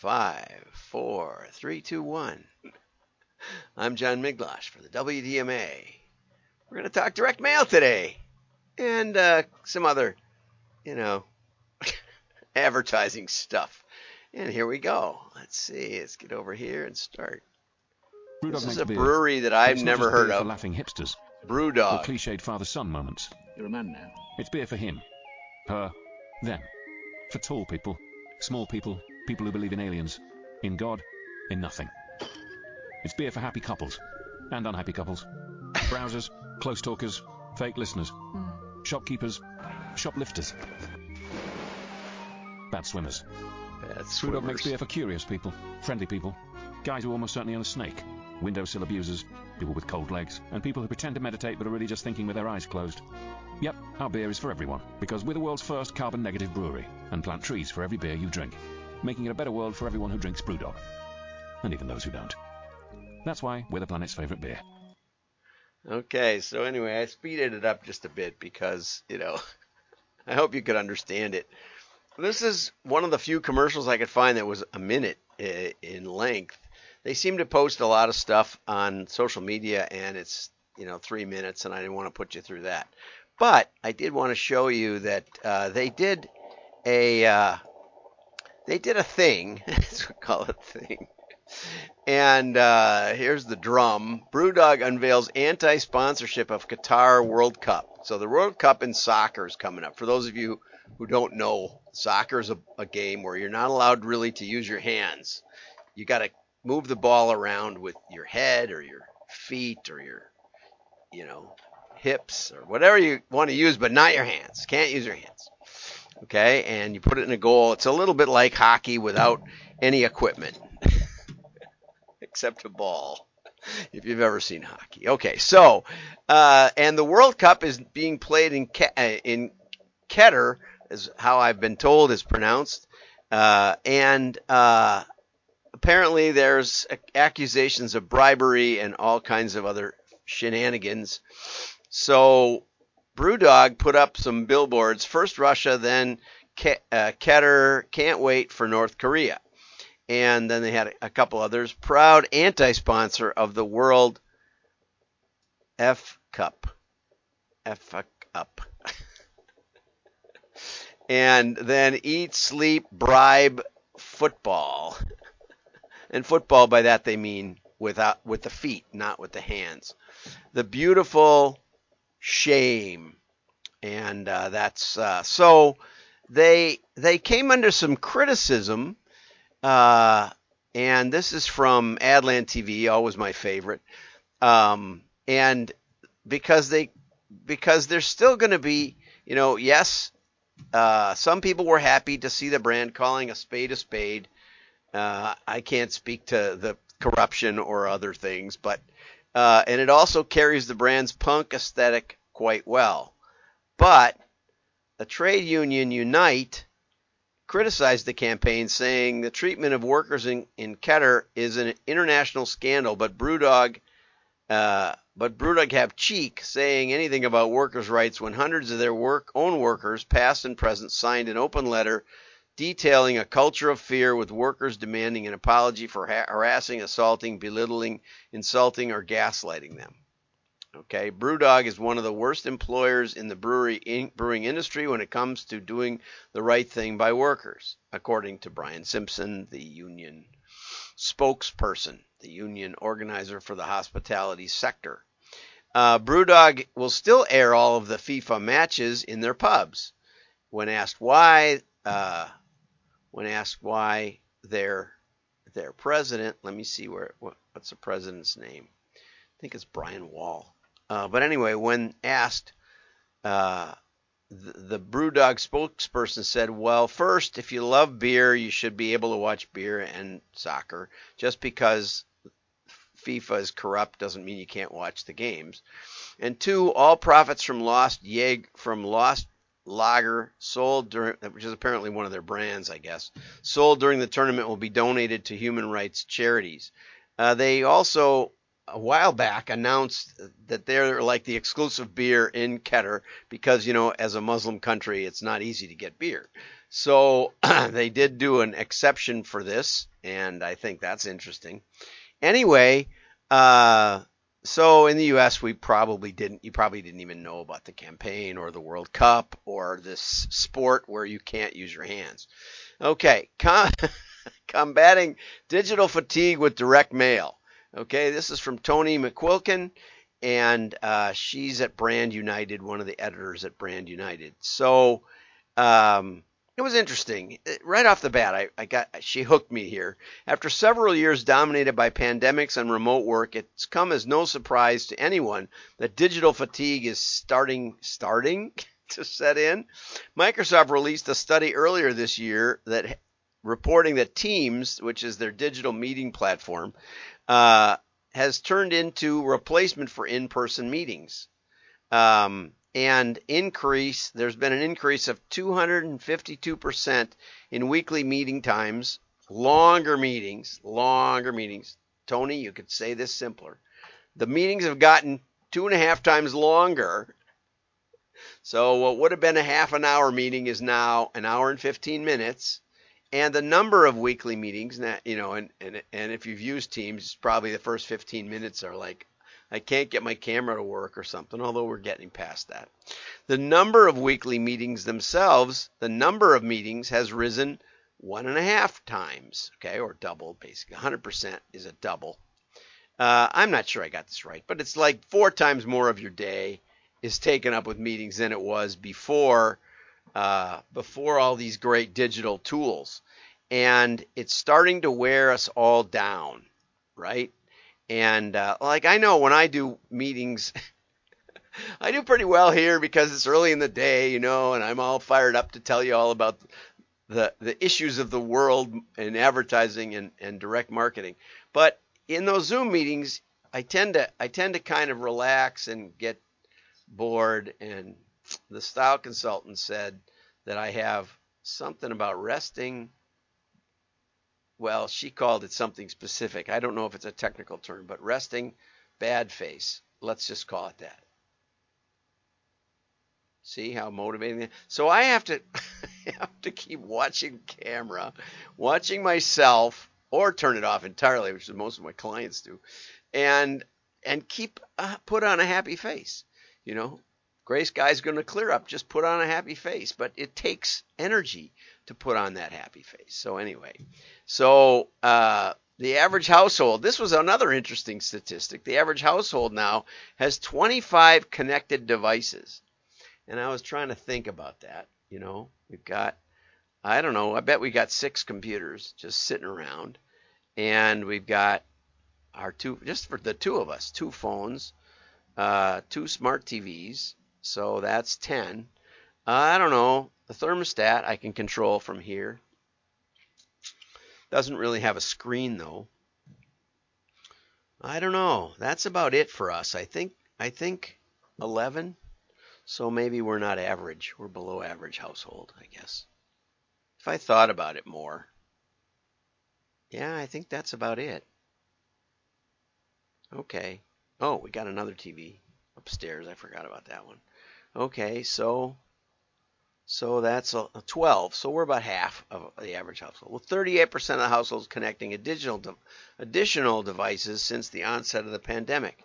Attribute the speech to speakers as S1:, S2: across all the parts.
S1: five, four, three, two, one. I'm John Miglosh for the WDMA. We're going to talk direct mail today and uh, some other, you know, advertising stuff. And here we go. Let's see. Let's get over here and start.
S2: Brewdog
S1: This is a
S2: beer.
S1: brewery that I've
S2: it's
S1: never heard of.
S2: For laughing hipsters or
S1: Brewdog.
S2: cliched father-son moments.
S3: You're a man now.
S2: It's beer for him, her, them. For tall people, small people, people who believe in aliens, in God, in nothing. It's beer for happy couples and unhappy couples, browsers, close talkers, fake listeners, shopkeepers, shoplifters, bad swimmers.
S1: That's
S2: Brewdog makes
S1: swimmers.
S2: beer for curious people, friendly people, guys who almost certainly own a snake, windowsill abusers, people with cold legs, and people who pretend to meditate but are really just thinking with their eyes closed. Yep, our beer is for everyone, because we're the world's first carbon negative brewery, and plant trees for every beer you drink, making it a better world for everyone who drinks Brewdog. And even those who don't. That's why we're the planet's favorite beer.
S1: Okay, so anyway, I speeded it up just a bit because, you know, I hope you could understand it. This is one of the few commercials I could find that was a minute in length. They seem to post a lot of stuff on social media and it's, you know, three minutes and I didn't want to put you through that. But I did want to show you that uh, they did a uh, they did a thing. Let's call it a thing. And uh, here's the drum. Brewdog unveils anti-sponsorship of Qatar World Cup. So the World Cup in soccer is coming up. For those of you who don't know, soccer is a, a game where you're not allowed really to use your hands. You got to move the ball around with your head or your feet or your, you know, hips or whatever you want to use, but not your hands. Can't use your hands. Okay, and you put it in a goal. It's a little bit like hockey without any equipment except a ball. If you've ever seen hockey, okay. So, uh, and the World Cup is being played in Ke- uh, in Keter, is how I've been told is pronounced, uh, and uh, apparently there's accusations of bribery and all kinds of other shenanigans. So, BrewDog put up some billboards. First Russia, then uh, Keter. Can't wait for North Korea and then they had a couple others. Proud anti-sponsor of the World F Cup, F Cup, and then eat, sleep, bribe, football, and football by that they mean without with the feet, not with the hands. The beautiful shame, and uh, that's uh, so they they came under some criticism uh, and this is from Adland TV, always my favorite. Um, and because they, because there's still going to be, you know, yes, uh, some people were happy to see the brand calling a spade a spade. Uh, I can't speak to the corruption or other things, but, uh, and it also carries the brand's punk aesthetic quite well. But the trade union Unite criticized the campaign, saying the treatment of workers in, in Keter is an international scandal. But Brewdog, uh, but Brewdog have cheek saying anything about workers' rights when hundreds of their work own workers, past and present, signed an open letter detailing a culture of fear with workers demanding an apology for ha- harassing, assaulting, belittling, insulting, or gaslighting them. Okay, BrewDog is one of the worst employers in the brewery in, brewing industry when it comes to doing the right thing by workers, according to Brian Simpson, the union spokesperson, the union organizer for the hospitality sector. Uh, BrewDog will still air all of the FIFA matches in their pubs. When asked why, uh, when asked why their their president, let me see where what, what's the president's name? I think it's Brian Wall. Uh, but anyway, when asked, uh, the, the BrewDog spokesperson said, "Well, first, if you love beer, you should be able to watch beer and soccer. Just because FIFA is corrupt doesn't mean you can't watch the games. And two, all profits from Lost Yeg from Lost Lager sold during, which is apparently one of their brands, I guess, sold during the tournament will be donated to human rights charities. Uh, they also a while back announced that they're like the exclusive beer in Keter because you know as a Muslim country it's not easy to get beer. So they did do an exception for this, and I think that's interesting. Anyway, uh, so in the U.S., we probably didn't. You probably didn't even know about the campaign or the World Cup or this sport where you can't use your hands. Okay, com- combating digital fatigue with direct mail. Okay, this is from Toni McQuilken, and uh, she's at Brand United, one of the editors at Brand United. So um, it was interesting. Right off the bat, I, I, got she hooked me here. After several years dominated by pandemics and remote work, it's come as no surprise to anyone that digital fatigue is starting starting to set in. Microsoft released a study earlier this year that reporting that Teams, which is their digital meeting platform, uh, has turned into replacement for in-person meetings. Um, and increase, there's been an increase of 252% in weekly meeting times, longer meetings, longer meetings. Toni, you could say this simpler. The meetings have gotten two and a half times longer. So what would have been a half an hour meeting is now an hour and 15 minutes and the number of weekly meetings you know and, and and if you've used teams probably the first 15 minutes are like i can't get my camera to work or something although we're getting past that the number of weekly meetings themselves the number of meetings has risen one and a half times okay or double basically 100% is a double uh, i'm not sure i got this right but it's like four times more of your day is taken up with meetings than it was before uh, before all these great digital tools. And it's starting to wear us all down, right? And uh, like I know when I do meetings, I do pretty well here because it's early in the day, you know, and I'm all fired up to tell you all about the the issues of the world in advertising and, and direct marketing. But in those Zoom meetings, I tend to I tend to kind of relax and get bored and the style consultant said that I have something about resting. Well, she called it something specific. I don't know if it's a technical term, but resting bad face. Let's just call it that. See how motivating? So I have to have to keep watching camera, watching myself, or turn it off entirely, which is most of my clients do, and and keep uh, put on a happy face. You know, Gray sky's going to clear up. Just put on a happy face. But it takes energy to put on that happy face. So anyway, so uh, the average household. This was another interesting statistic. The average household now has 25 connected devices, and I was trying to think about that. You know, we've got, I don't know, I bet we got six computers just sitting around, and we've got our two, just for the two of us, two phones, uh, two smart TVs, so that's 10. Uh, I don't know. The thermostat I can control from here. Doesn't really have a screen though. I don't know. That's about it for us. I think I think 11. So maybe we're not average. We're below average household, I guess. If I thought about it more. Yeah, I think that's about it. Okay. Oh, we got another TV upstairs. I forgot about that one. Okay, so so that's a, a 12. So we're about half of the average household. Well, 38% of the households connecting additional de- additional devices since the onset of the pandemic.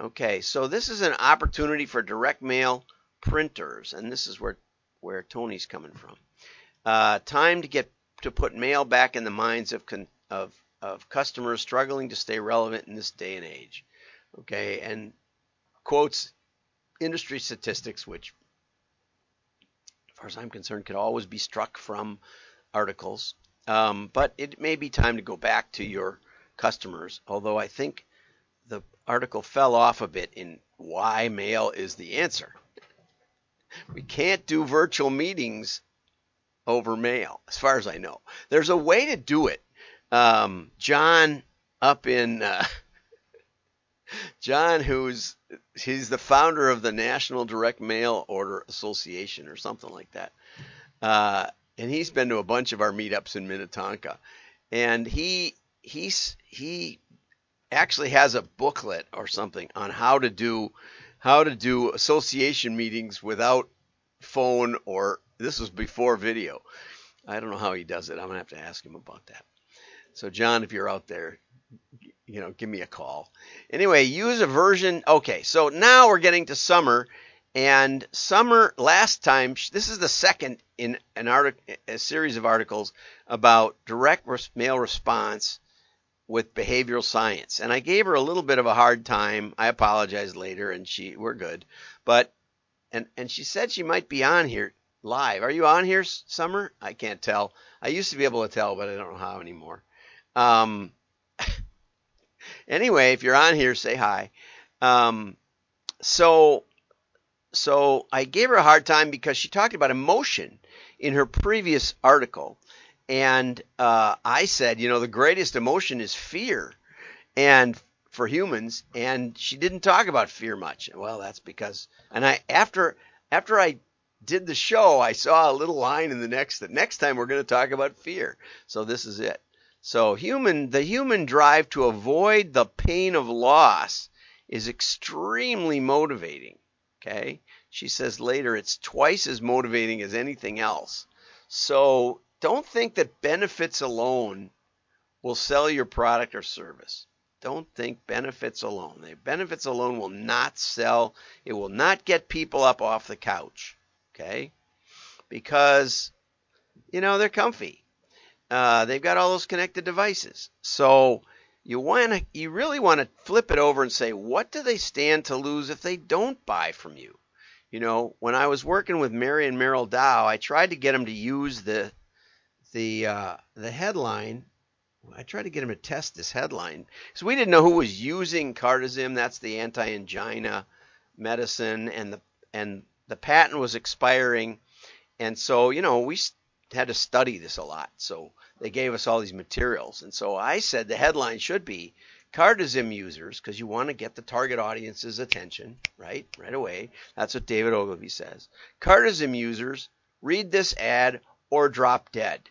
S1: Okay, so this is an opportunity for direct mail printers, and this is where where Toni's coming from. Uh, time to get to put mail back in the minds of con- of of customers struggling to stay relevant in this day and age. Okay, and quotes industry statistics, which, far as I'm concerned, could always be struck from articles. Um, but it may be time to go back to your customers, although I think the article fell off a bit in why mail is the answer. We can't do virtual meetings over mail, as far as I know. There's a way to do it. Um, John up in uh, John, who's he's the founder of the National Direct Mail Order Association or something like that. Uh, and he's been to a bunch of our meetups in Minnetonka. And he he's he actually has a booklet or something on how to do how to do association meetings without phone or this was before video I don't know how he does it. I'm gonna have to ask him about that. So John, if you're out there, you know, give me a call. Anyway, use a version. Okay, so now we're getting to summer, and summer last time. This is the second in an article, a series of articles about direct mail response with behavioral science. And I gave her a little bit of a hard time. I apologized later, and she we're good. But and and she said she might be on here live. Are you on here, Summer? I can't tell. I used to be able to tell, but I don't know how anymore. Um, anyway, if you're on here, say hi. Um, so, so I gave her a hard time because she talked about emotion in her previous article, and uh, I said, you know, the greatest emotion is fear, and for humans, and she didn't talk about fear much. Well, that's because, and I after after I did the show, I saw a little line in the next that next time we're going to talk about fear. So this is it. So human, the human drive to avoid the pain of loss is extremely motivating. Okay. She says later it's twice as motivating as anything else. So don't think that benefits alone will sell your product or service. Don't think benefits alone. The benefits alone will not sell. It will not get people up off the couch. Okay. Because, you know, they're comfy. Uh, they've got all those connected devices. So you want to, you really want to flip it over and say, what do they stand to lose if they don't buy from you? You know, when I was working with Marion Merrell Dow, I tried to get them to use the the uh, the headline. I tried to get them to test this headline because we didn't know who was using Cardizem. That's the anti-angina medicine, and the and the patent was expiring, and so you know we had to study this a lot. So they gave us all these materials. And so I said the headline should be Cardizem users, because you want to get the target audience's attention, right? Right away. That's what David Ogilvy says. Cardizem users, read this ad or drop dead.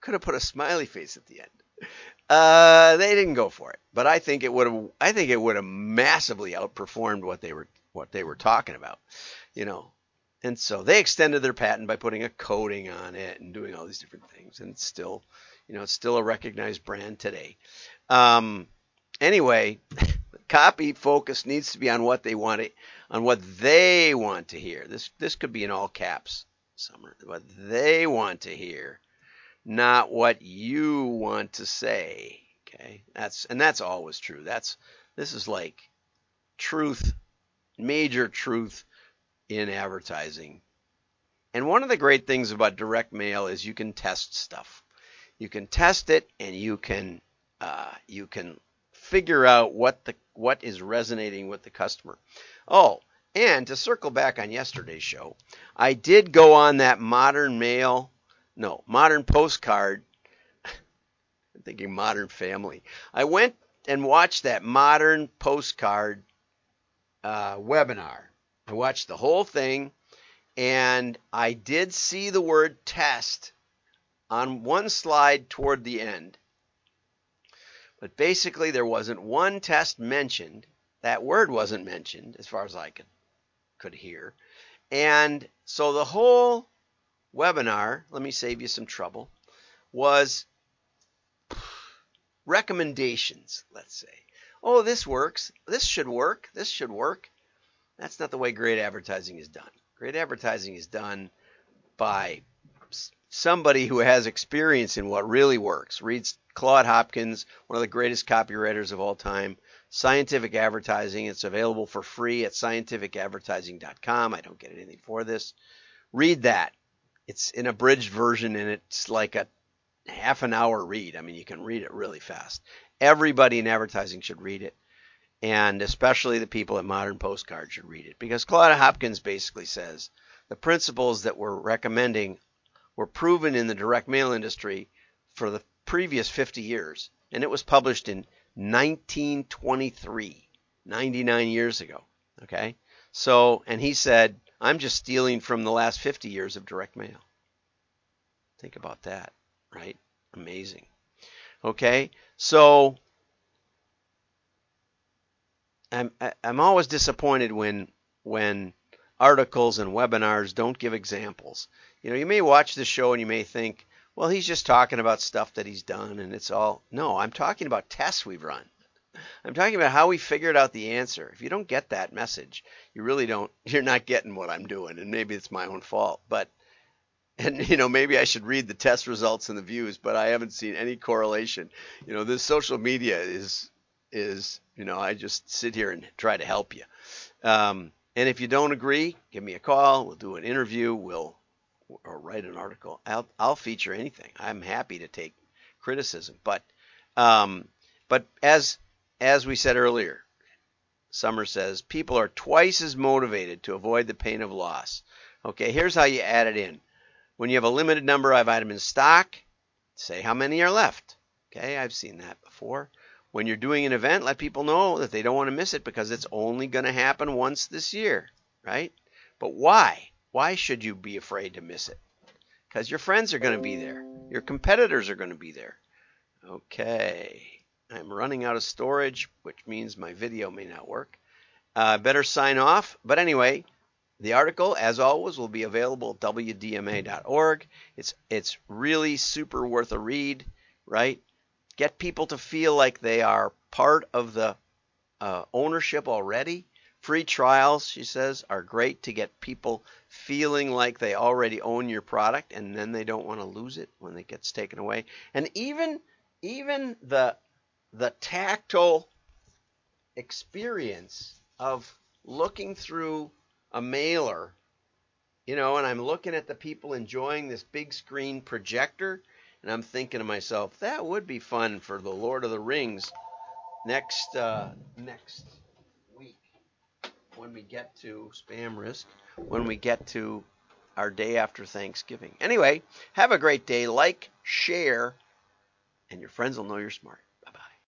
S1: Could have put a smiley face at the end. Uh, they didn't go for it, but I think it would have. I think it would have massively outperformed what they were what they were talking about. You know, and so they extended their patent by putting a coating on it and doing all these different things. And it's still, you know, it's still a recognized brand today. Um, anyway, copy focus needs to be on what they want to, on what they want to hear. This this could be in all caps, Summer. What they want to hear, not what you want to say. Okay, that's and that's always true. That's this is like truth, major truth in advertising. And one of the great things about direct mail is you can test stuff. You can test it, and you can uh, you can figure out what the what is resonating with the customer. Oh, and to circle back on yesterday's show, I did go on that modern mail, no, modern postcard. I'm thinking modern family. I went and watched that modern postcard uh, webinar I watched the whole thing, and I did see the word test on one slide toward the end. But basically, there wasn't one test mentioned. That word wasn't mentioned, as far as I could could hear. And so the whole webinar, let me save you some trouble, was recommendations, let's say. Oh, this works. This should work. This should work. That's not the way great advertising is done. Great advertising is done by somebody who has experience in what really works. Reads Claude Hopkins, one of the greatest copywriters of all time. Scientific advertising. It's available for free at scientificadvertising.com. I don't get anything for this. Read that. It's an abridged version and it's like a half an hour read. I mean, you can read it really fast. Everybody in advertising should read it and especially the people at Modern Postcard should read it because Claudia Hopkins basically says the principles that we're recommending were proven in the direct mail industry for the previous 50 years, and it was published in 1923, 99 years ago. Okay, so and he said, I'm just stealing from the last 50 years of direct mail. Think about that, right? Amazing. Okay, so I'm I'm always disappointed when when articles and webinars don't give examples. You know, you may watch the show and you may think, well, he's just talking about stuff that he's done and it's all. No, I'm talking about tests we've run. I'm talking about how we figured out the answer. If you don't get that message, you really don't, you're not getting what I'm doing. And maybe it's my own fault. But, and, you know, maybe I should read the test results and the views, but I haven't seen any correlation. You know, this social media is, is, you know, I just sit here and try to help you. Um, and if you don't agree, give me a call. We'll do an interview. We'll or write an article. I'll, I'll feature anything. I'm happy to take criticism. But um, but as as we said earlier, Summer says people are twice as motivated to avoid the pain of loss. Okay, here's how you add it in. When you have a limited number of items in stock, say how many are left. Okay, I've seen that before. When you're doing an event, let people know that they don't want to miss it because it's only going to happen once this year, right? But why? Why should you be afraid to miss it? Because your friends are going to be there. Your competitors are going to be there. Okay. I'm running out of storage, which means my video may not work. Uh, better sign off. But anyway, the article, as always, will be available at wdma.org. It's it's really super worth a read, right? Get people to feel like they are part of the uh, ownership already. Free trials, she says, are great to get people feeling like they already own your product and then they don't want to lose it when it gets taken away. And even even the the tactile experience of looking through a mailer, you know, and I'm looking at the people enjoying this big screen projector and I'm thinking to myself, that would be fun for the Lord of the Rings next uh, next week when we get to spam risk, when we get to our day after Thanksgiving. Anyway, have a great day. Like, share, and your friends will know you're smart.